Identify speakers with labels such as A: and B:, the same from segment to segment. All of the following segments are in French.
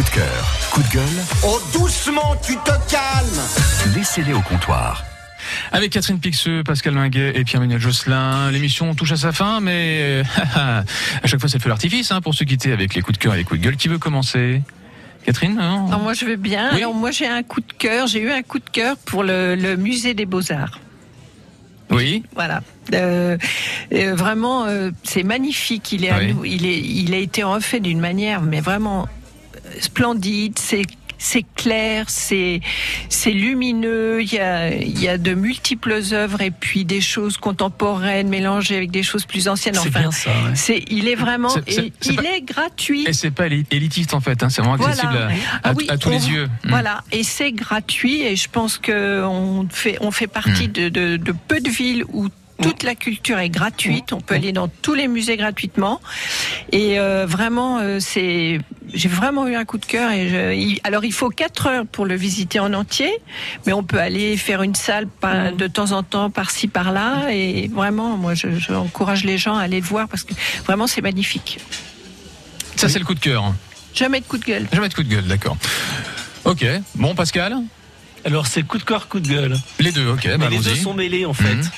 A: Coup de cœur, coup de gueule,
B: Oh, doucement, tu te calmes
A: laissez-les au comptoir.
C: Avec Catherine Pixeux, Pascal Linguet et Pierre-Ménel Josselin, l'émission touche à sa fin, mais à chaque fois c'est le feu l'artifice hein, pour se quitter avec les coups de cœur et les coups de gueule. Qui veut commencer? Catherine non
D: Alors moi je veux bien.
C: Oui.
D: Alors moi j'ai un coup de cœur. J'ai eu un coup de cœur pour le, le musée des beaux arts.
C: Oui.
D: Voilà. Euh, euh, vraiment, euh, c'est magnifique. Il est, à nous- il est, il a été refait d'une manière, mais vraiment splendide. C'est c'est clair, c'est c'est lumineux. Il y a il y a de multiples œuvres et puis des choses contemporaines mélangées avec des choses plus anciennes. Enfin,
E: ouais.
D: c'est il est vraiment et il
C: pas-
D: est gratuit.
C: Et c'est pas éli- élitiste en fait, hein, c'est vraiment accessible
D: Voilà.
C: à,
D: Ah oui,
C: à tous
D: on-
C: les yeux. Mm.
D: Voilà, et c'est gratuit. Et je pense que on fait, on fait partie
C: Hmm.
D: de, de- de peu de villes où toute la culture est gratuite. On peut aller dans tous les musées gratuitement. Et euh, vraiment, euh, c'est, j'ai vraiment eu un coup de cœur. Et je- il- alors, il faut quatre heures pour le visiter en entier, mais on peut aller faire une salle par- de temps en temps, par-ci, par-là. Et vraiment, moi, je, je encourage les gens à aller le voir parce que vraiment, c'est magnifique.
C: Ça c'est le coup de cœur.
D: Jamais de coup de gueule.
C: Jamais de coup de gueule, d'accord. Ok, bon Pascal?
E: Alors c'est coup de cœur, coup de gueule.
C: Les deux, ok, bah,
E: Mais les deux sont mêlés en fait.
C: Mhm.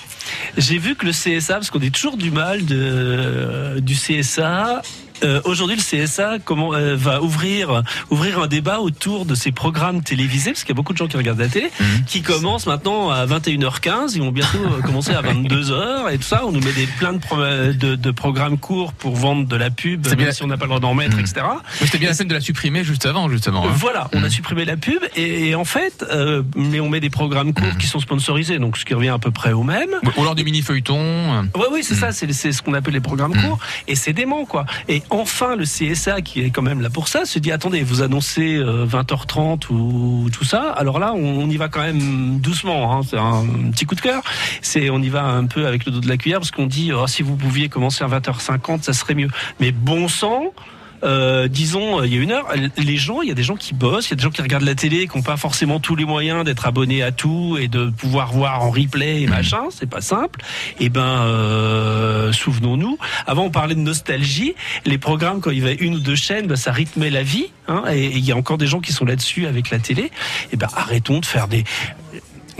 E: J'ai vu que le CSA, parce qu'on dit toujours du mal de, du CSA. Euh, Aujourd'hui, le CSA comment, euh, va ouvrir, ouvrir un débat autour de ces programmes télévisés, parce qu'il y a beaucoup de gens qui regardent la télé,
C: Mhm.
E: qui commencent maintenant à 21h15, ils vont bientôt euh, commencer à 22h et tout ça. On nous met des, plein de, pro- de, de programmes courts pour vendre de la pub, même
C: bien.
E: si on n'a pas le droit d'en mettre,
C: Mhm.
E: etc.
C: C'était bien la peine de la supprimer juste avant, justement. hein.
E: Voilà, on a
C: Mhm.
E: supprimé la pub et, et en fait, euh, mais on met des programmes courts
C: Mhm.
E: qui sont sponsorisés, donc ce qui revient à peu près au même.
C: Ou alors du mini feuilleton.
E: Ouais, oui, c'est ça, c'est ce qu'on appelle les programmes courts, et c'est dément, quoi. Et enfin, le CSA, qui est quand même là pour ça, se dit attendez, vous annoncez euh, 20h30 ou tout ça, alors là, on, on y va quand même doucement, hein, c'est un petit coup de cœur. C'est, on y va un peu avec le dos de la cuillère, parce qu'on dit oh, si vous pouviez commencer à 20h50, ça serait mieux. Mais bon sang. Euh, disons, euh, il y a une heure, les gens, il y a des gens qui bossent, il y a des gens qui regardent la télé, qui n'ont pas forcément tous les moyens d'être abonnés à tout et de pouvoir voir en replay et machin, c'est pas simple. Et ben, euh, souvenons-nous, avant on parlait de nostalgie, les programmes quand il y avait une ou deux chaînes, ben, ça rythmait la vie, hein, et et il y a encore des gens qui sont là-dessus avec la télé. Et ben, arrêtons de faire des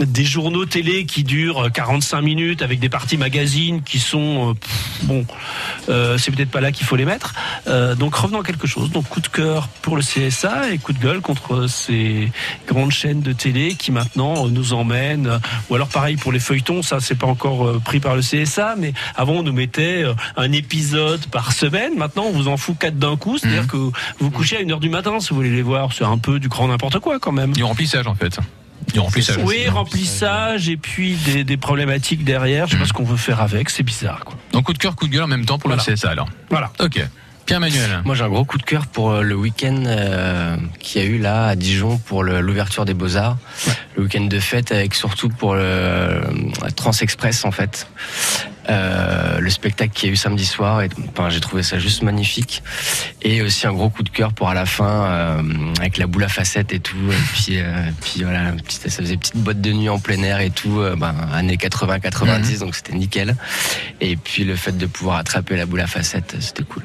E: des journaux télé qui durent 45 minutes avec des parties magazines qui sont euh, pff, bon euh, c'est peut-être pas là qu'il faut les mettre. Euh, donc revenons à quelque chose. Donc coup de cœur pour le CSA et coup de gueule contre ces grandes chaînes de télé qui maintenant nous emmènent ou alors pareil pour les feuilletons ça c'est pas encore pris par le CSA mais avant on nous mettait un épisode par semaine. Maintenant on vous en fout quatre d'un coup. C'est-à-dire
C: Mhm.
E: que vous vous couchez à une heure du matin si vous voulez les voir c'est un peu du grand n'importe quoi quand même.
C: Du remplissage en fait. Du remplissage.
E: oui, remplissage et puis des, des problématiques derrière. Je sais pas ce qu'on veut faire avec, c'est bizarre. Quoi.
C: Donc coup de cœur, coup de gueule en même temps pour
E: Voilà.
C: le CSA alors.
E: Voilà.
C: Ok. Pierre Manuel.
F: Moi, j'ai un gros coup de cœur pour euh, le week-end euh, qu'il y a eu là à Dijon pour l'ouverture des Beaux-Arts. Le week-end de fête avec surtout pour le euh, Transexpress en fait. Euh, le spectacle qu'il y a eu samedi soir, et, enfin, j'ai trouvé ça juste magnifique. Et aussi un gros coup de cœur pour à la fin euh, avec la boule à facettes et tout. Et puis, euh, puis voilà, ça faisait petite boîte de nuit en plein air et tout, ben, années 80-90, donc c'était nickel. Et puis le fait de pouvoir attraper la boule à facettes, c'était cool.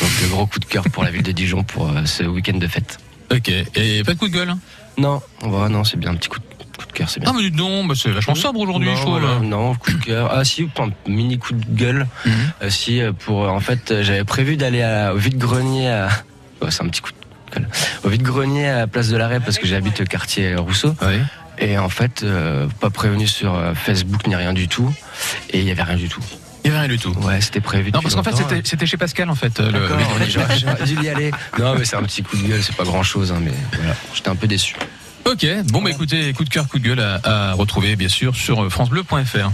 F: Donc le gros coup de cœur pour la ville de Dijon pour ce week-end de fête.
C: Ok. Et pas de coup de gueule hein?
F: Non, non, c'est bien un petit coup de, coup de cœur, c'est bien.
C: Ah mais non, bah, c'est vachement sobre aujourd'hui,
F: non,
C: je trouve.
F: voilà, non, coup de cœur. Ah si, un mini coup de gueule. Si euh, pour euh, en fait, j'avais prévu d'aller à- au vide-grenier. À... C'est un petit coup de gueule. Au vide-grenier à Place de l'Arrêt parce que j'habite le quartier Rousseau.
C: Oui.
F: Et en fait, euh, pas prévenu sur Facebook ni rien du tout. Et il y avait rien du tout.
C: Il n'y avait rien du tout.
F: Ouais, c'était prévu.
C: Non, parce qu'en fait, c'était chez Pascal, en fait. le-
F: j'aurais dû y aller. Non, mais c'est un petit coup de gueule, c'est pas grand chose, mais voilà, j'étais un peu déçu.
C: Ok, bon, bah écoutez, coup de cœur, coup de gueule à, à retrouver, bien sûr, sur euh, FranceBleu.fr.